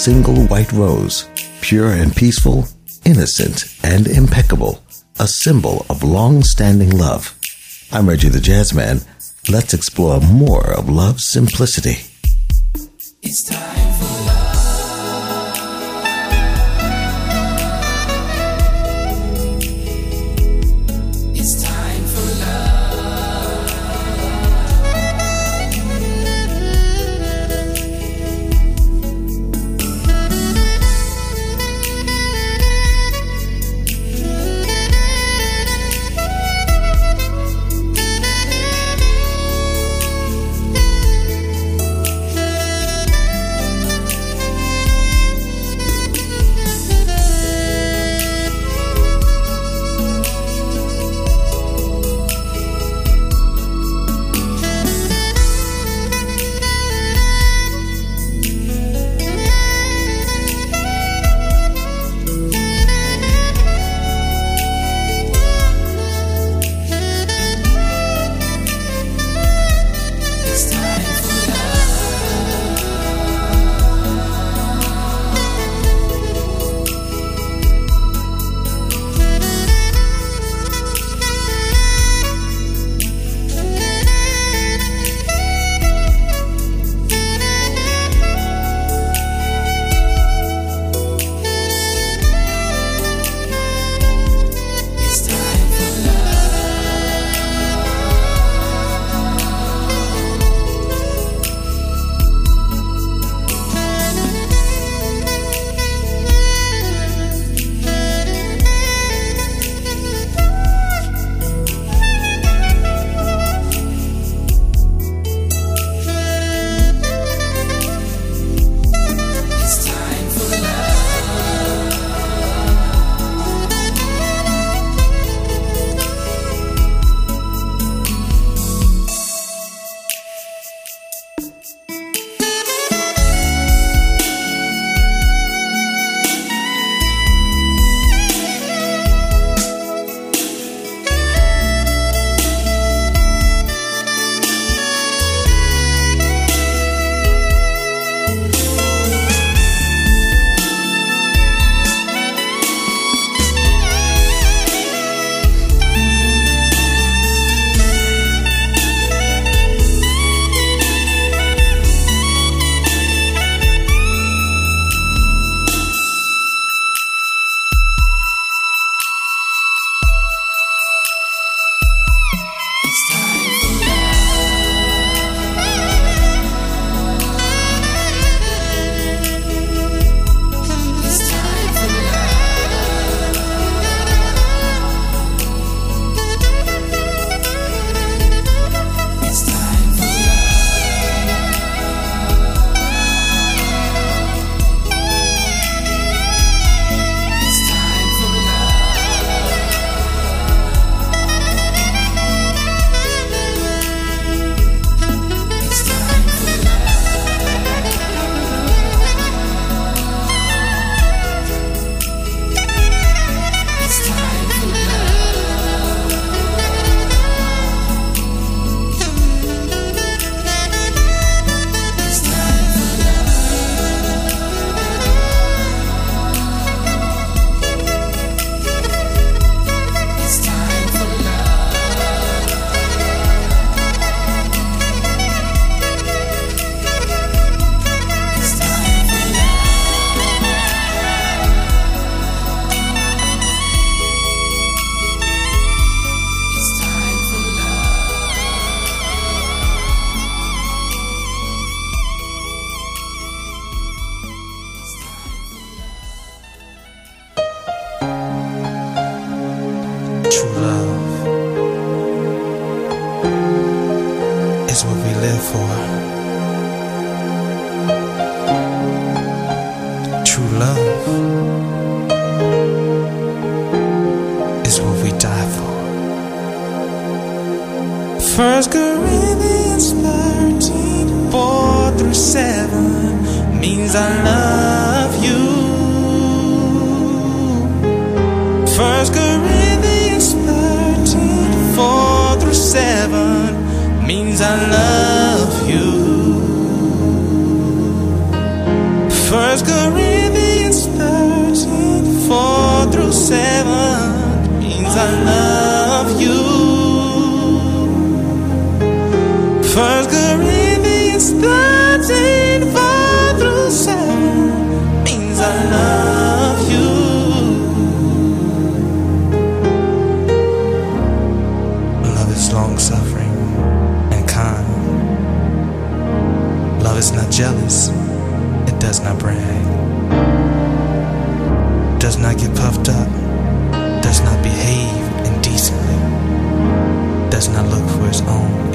single white rose, pure and peaceful, innocent and impeccable, a symbol of long standing love. I'm Reggie the Jazzman. Let's explore more of love's simplicity. First Corinthians 13, 4 through 7 means I love you. First Corinthians 13, 4 through 7 means I love you. Love is long suffering and kind, love is not jealous not brag, does not get puffed up, does not behave indecently, does not look for his own.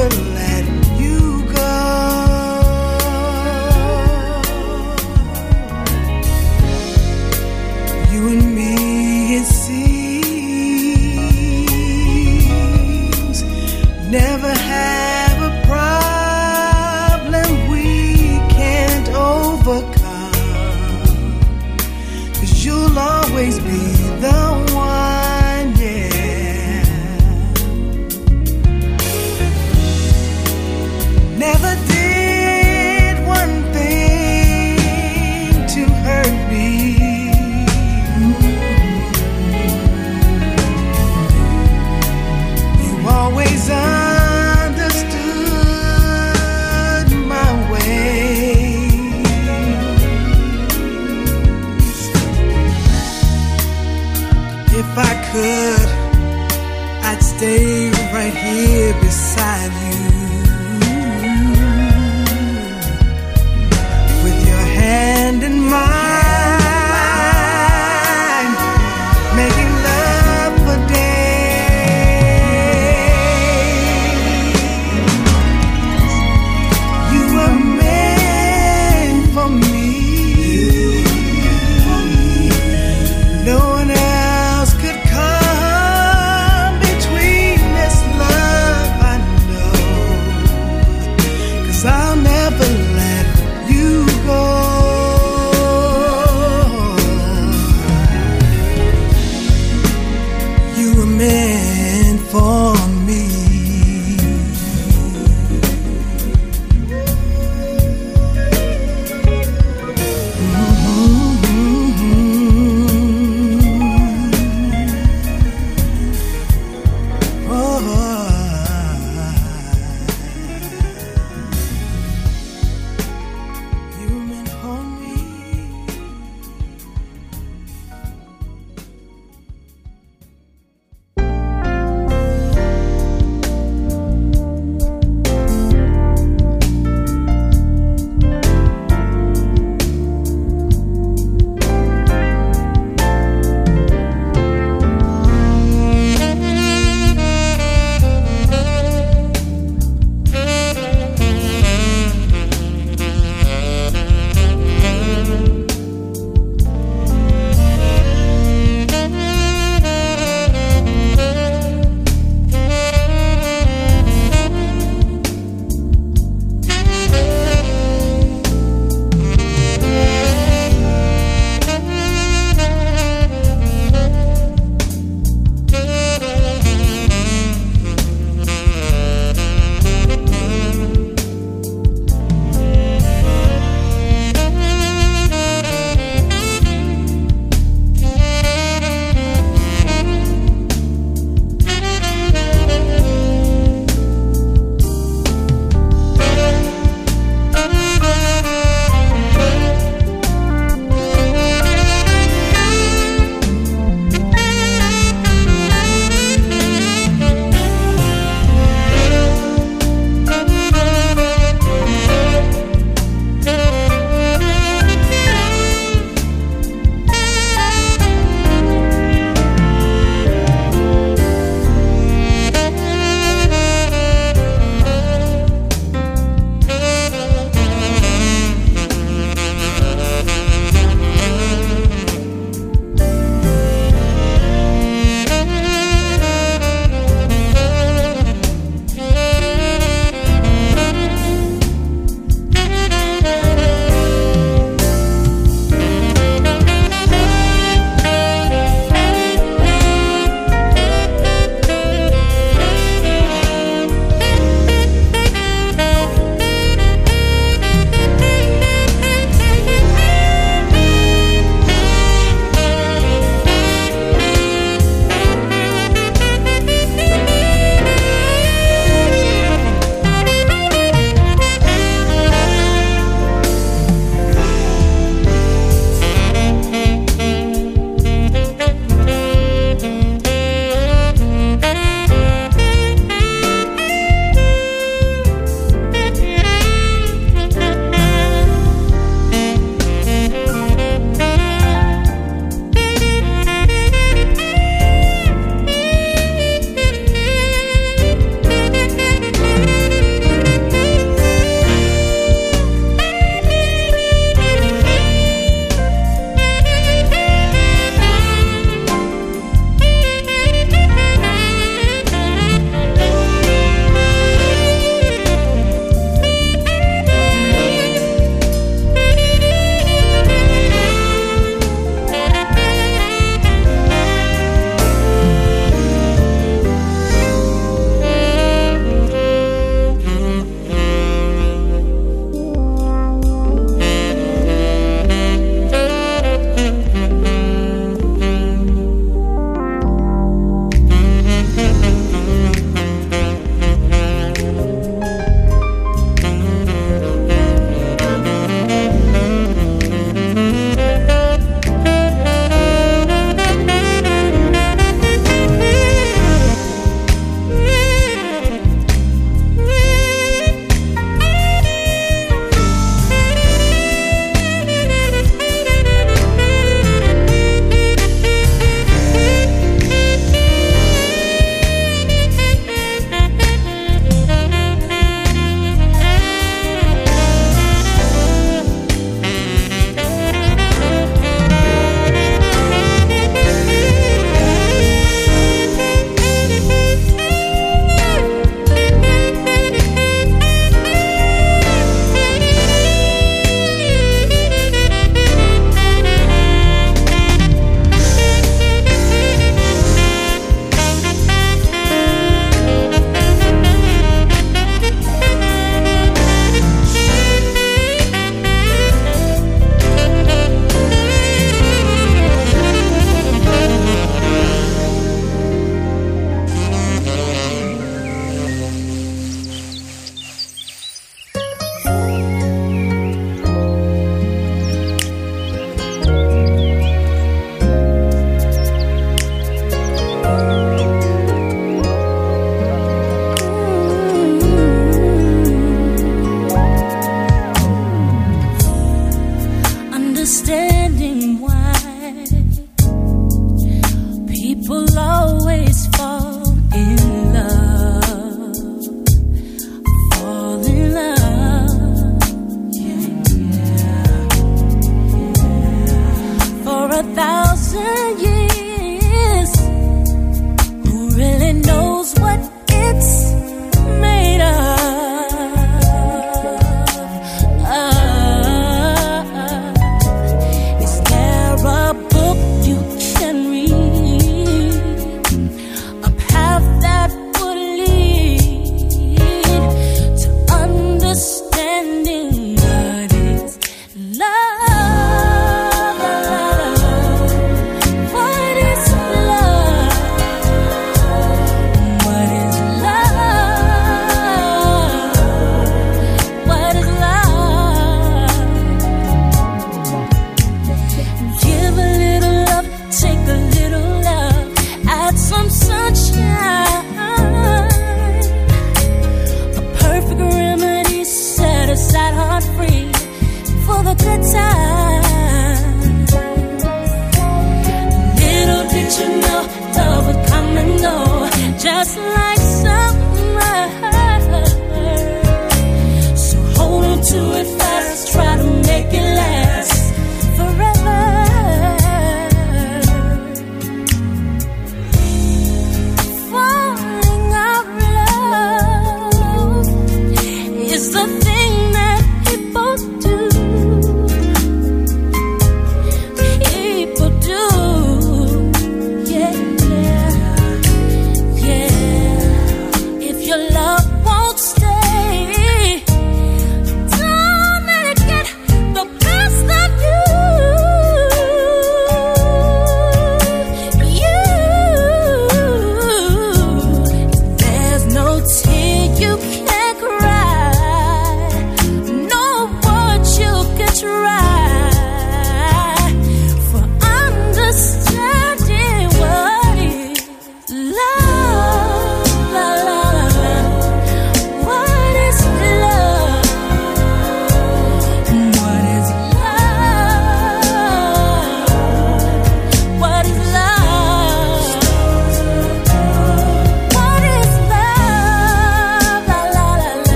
I'll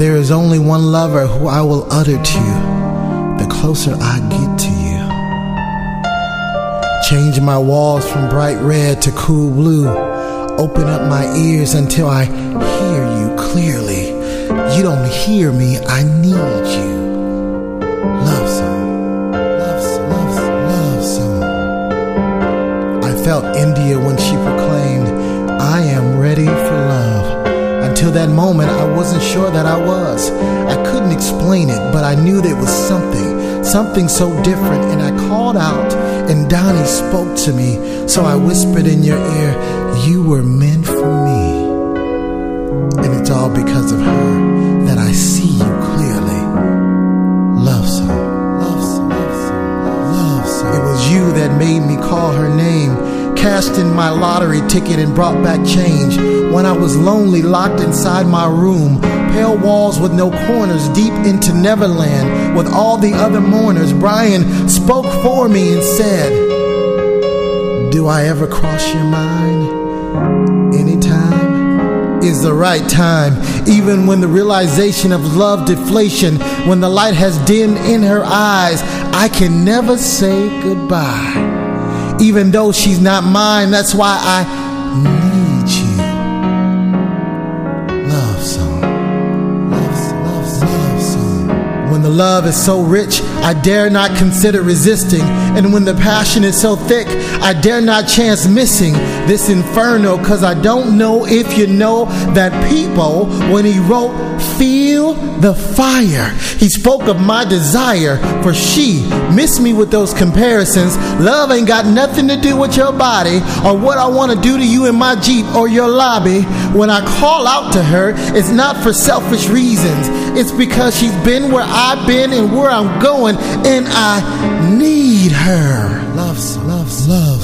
there is only one lover who I will utter to you. the closer I get to you. Change my walls from bright red to cool blue. Open up my ears until I hear you clearly. You don't hear me, I need you. Love song, love song, love song, love song. I felt India when she proclaimed, I am ready for love. Until that moment, I wasn't sure that I was. I couldn't explain it, but I knew there was something, something so different, and I called out, and Donnie spoke to me. So I whispered in your ear, You were meant for me. And it's all because of her that I see you clearly. Love song, love song, love song. It was you that made me call her name, cashed in my lottery ticket and brought back change. When I was lonely, locked inside my room, pale walls with no corners, deep into Neverland, with all the other mourners, Brian spoke for me and said, Do I ever cross your mind? Anytime? is the right time, even when the realization of love deflation, when the light has dimmed in her eyes, I can never say goodbye. Even though she's not mine, that's why I need you. Love song. Love, love, love song. When the love is so rich, I dare not consider resisting. And when the passion is so thick, I dare not chance missing this inferno. Cause I don't know if you know that Peabo, when he wrote, Feel the fire, he spoke of my desire for she. Miss me with those comparisons. Love ain't got nothing to do with your body or what I want to do to you in my Jeep or your lobby. When I call out to her, it's not for selfish reasons. It's because she's been where I've been and where I'm going, and I need her. Loves, loves, love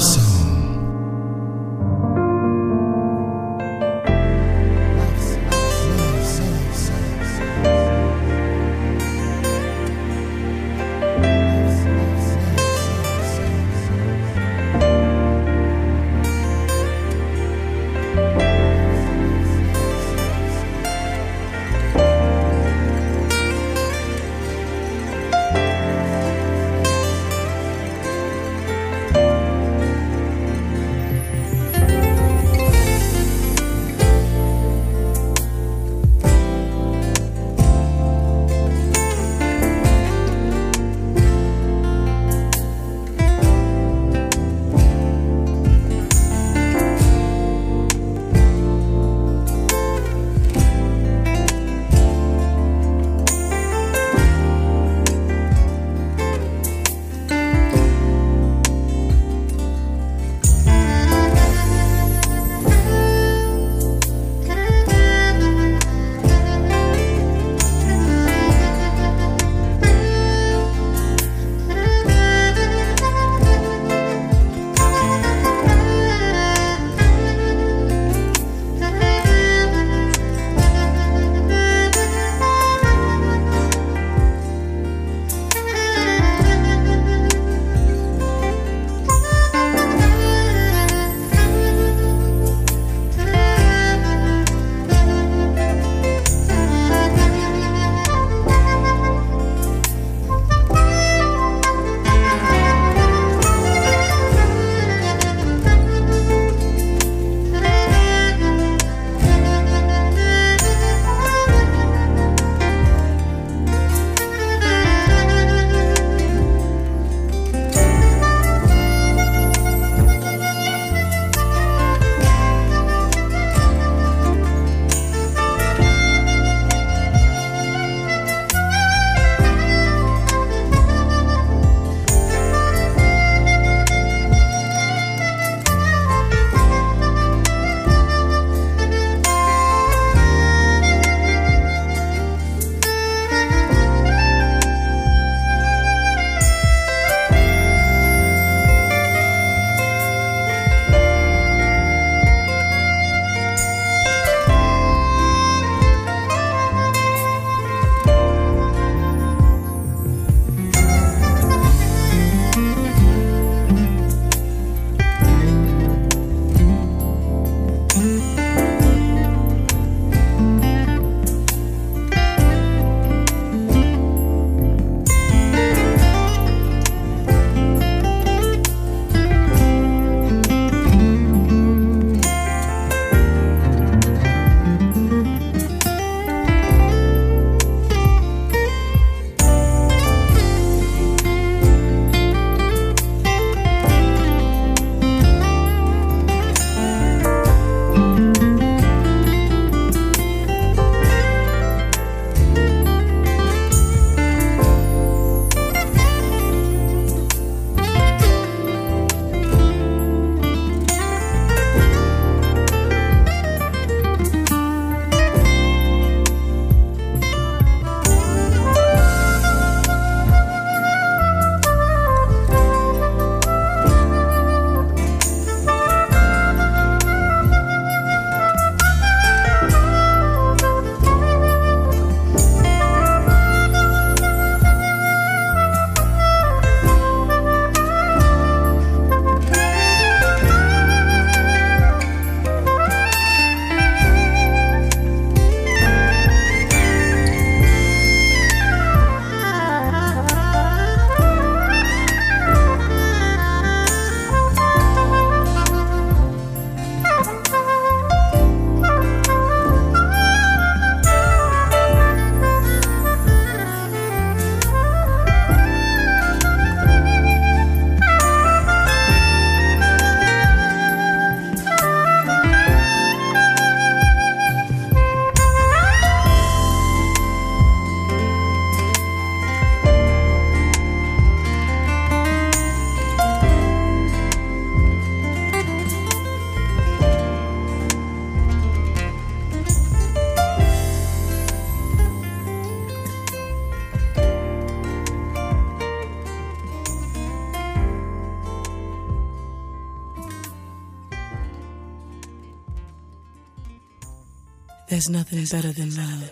Better than love.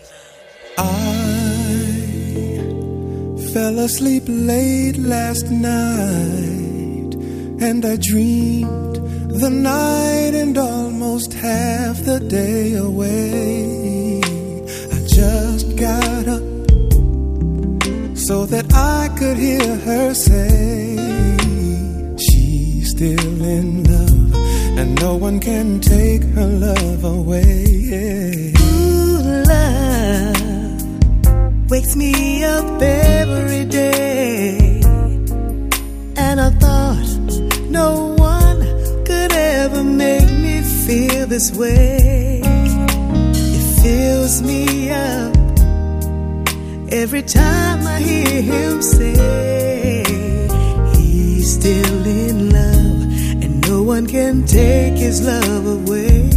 I fell asleep late last night and I dreamed the night and almost half the day away. I just got up so that I could hear her say she's still in love and no one can take her love away. Up every day. And I thought no one could ever make me feel this way. It fills me up every time I hear him say he's still in love and no one can take his love away.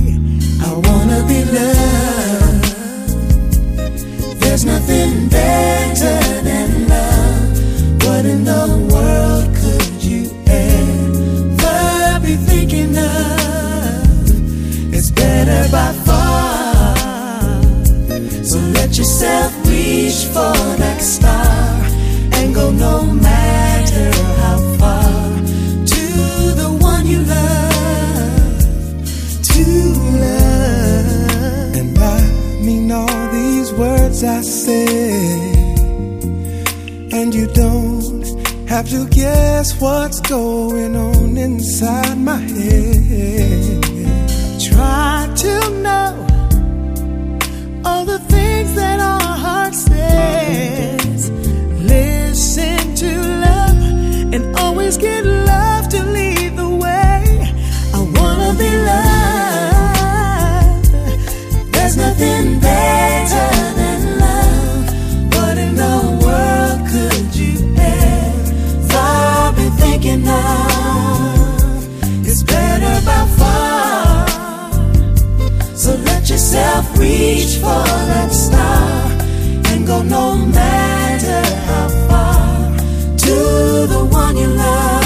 I wanna be loved. What in the world could you ever be thinking of? It's better by far. So let yourself have to guess what's going on inside my head. Try to know all the things that our heart says. Listen to love and always get love to lead the way. I wanna be loved. There's nothing better yourself reach for that star and go no matter how far to the one you love.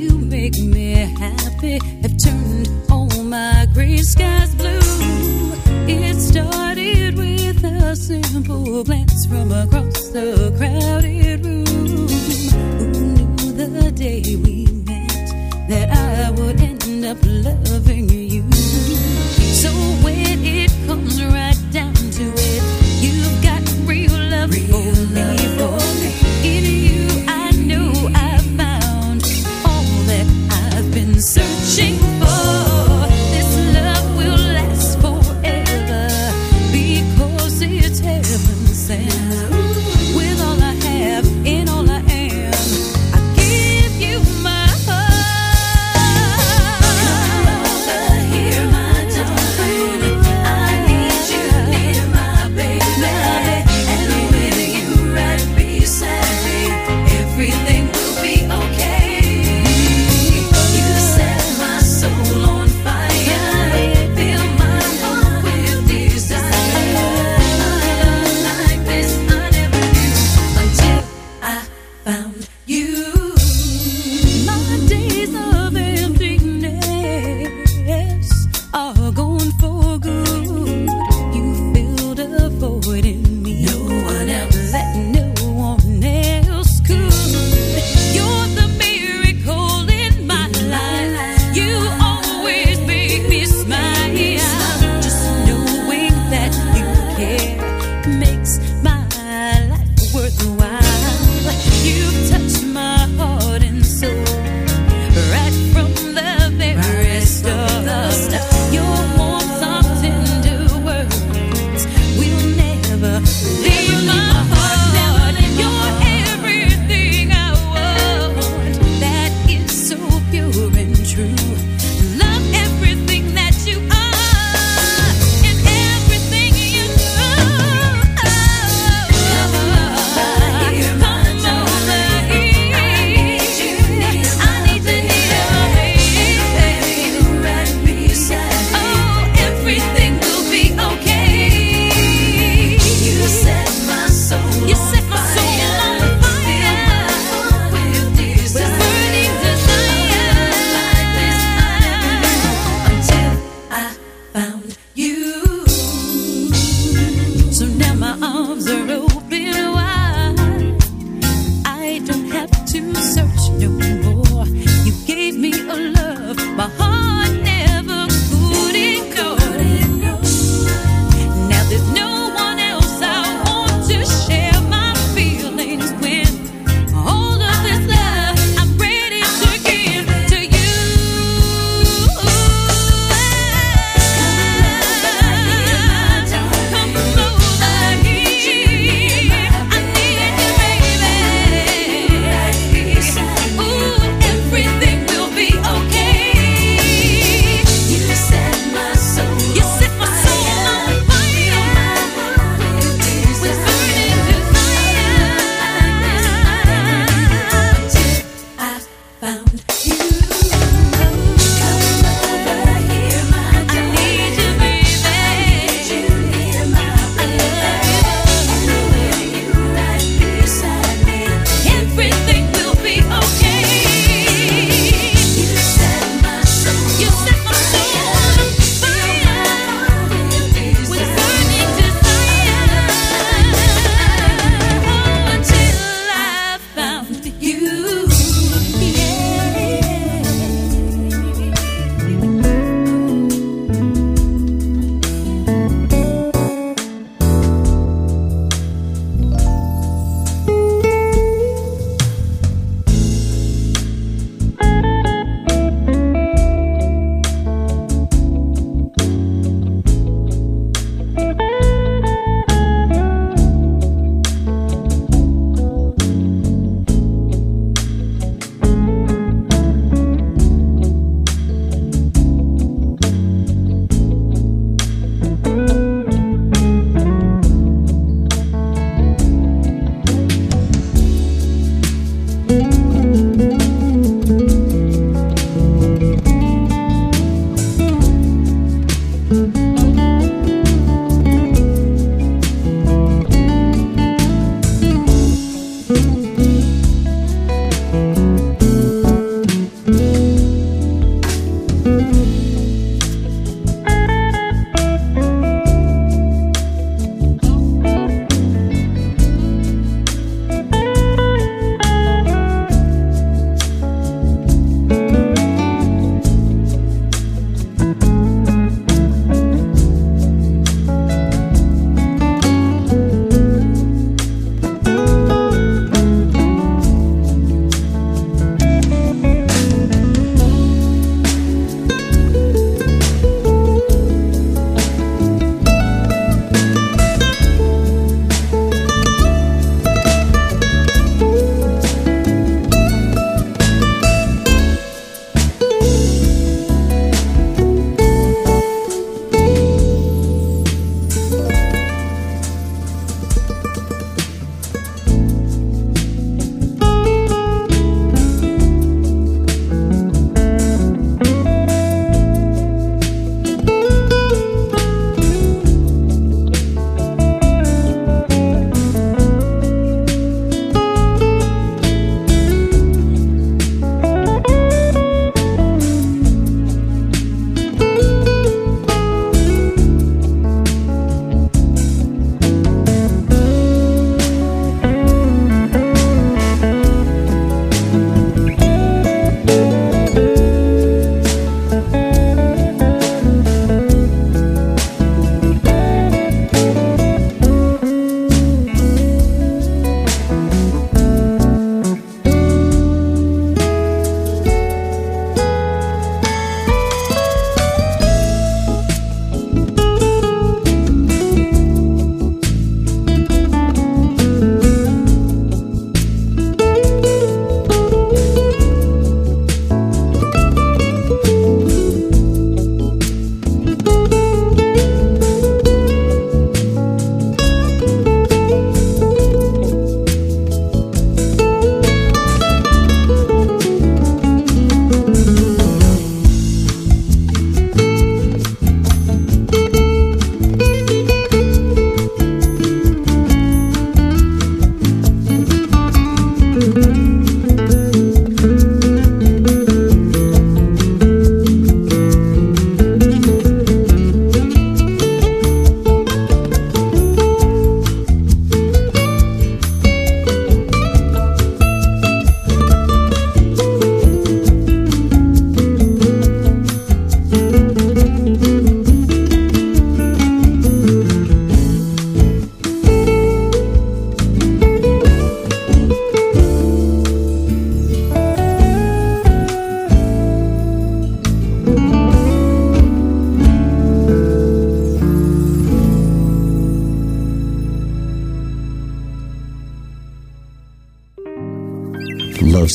you make me happy have turned all my gray skies blue. It started with a simple glance from across the crowded room. Who knew the day we met that I would end up loving you? Observe.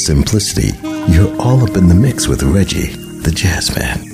Simplicity, you're all up in the mix with Reggie, the jazz man.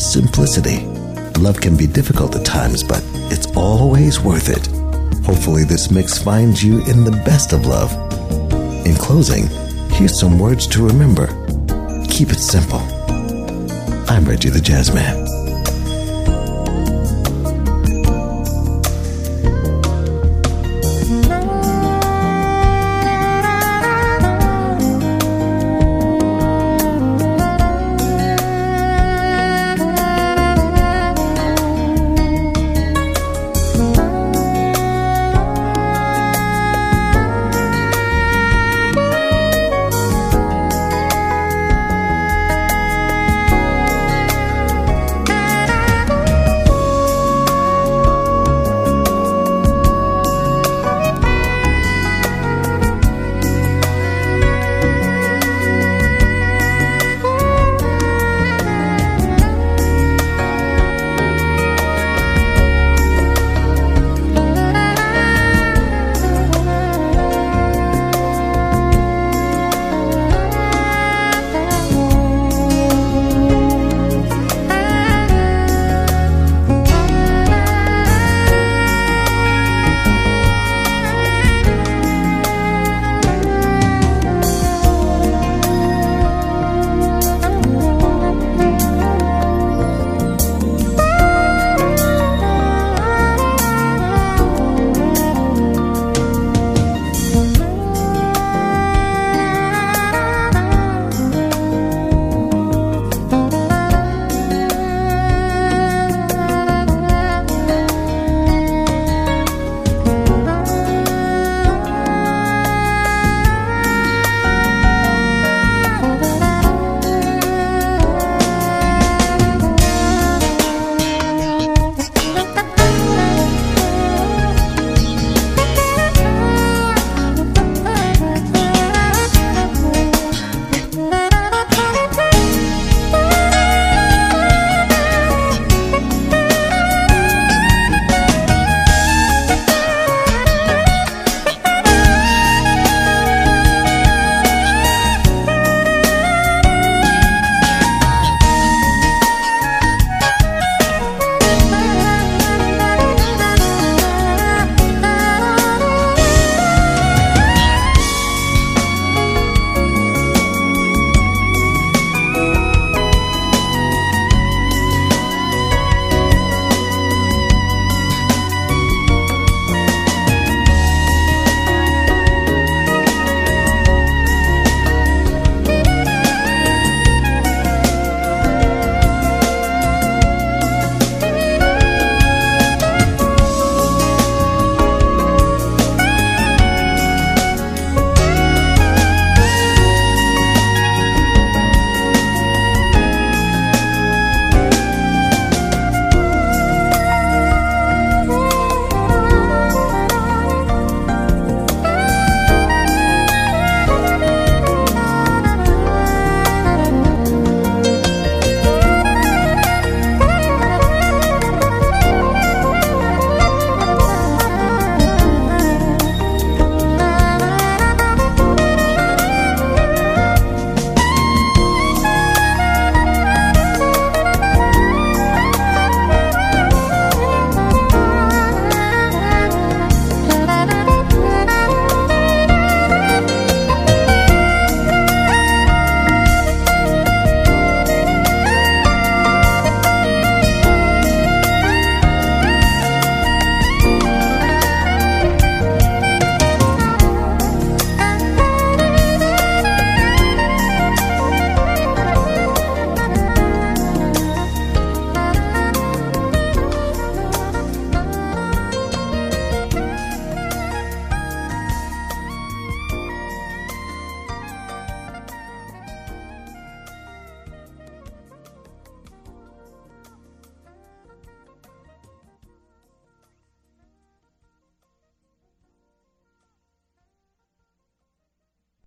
simplicity. Love can be difficult at times, but it's always worth it. Hopefully, this mix finds you in the best of love. In closing, here's some words to remember keep it simple. I'm Reggie the Jazz Man.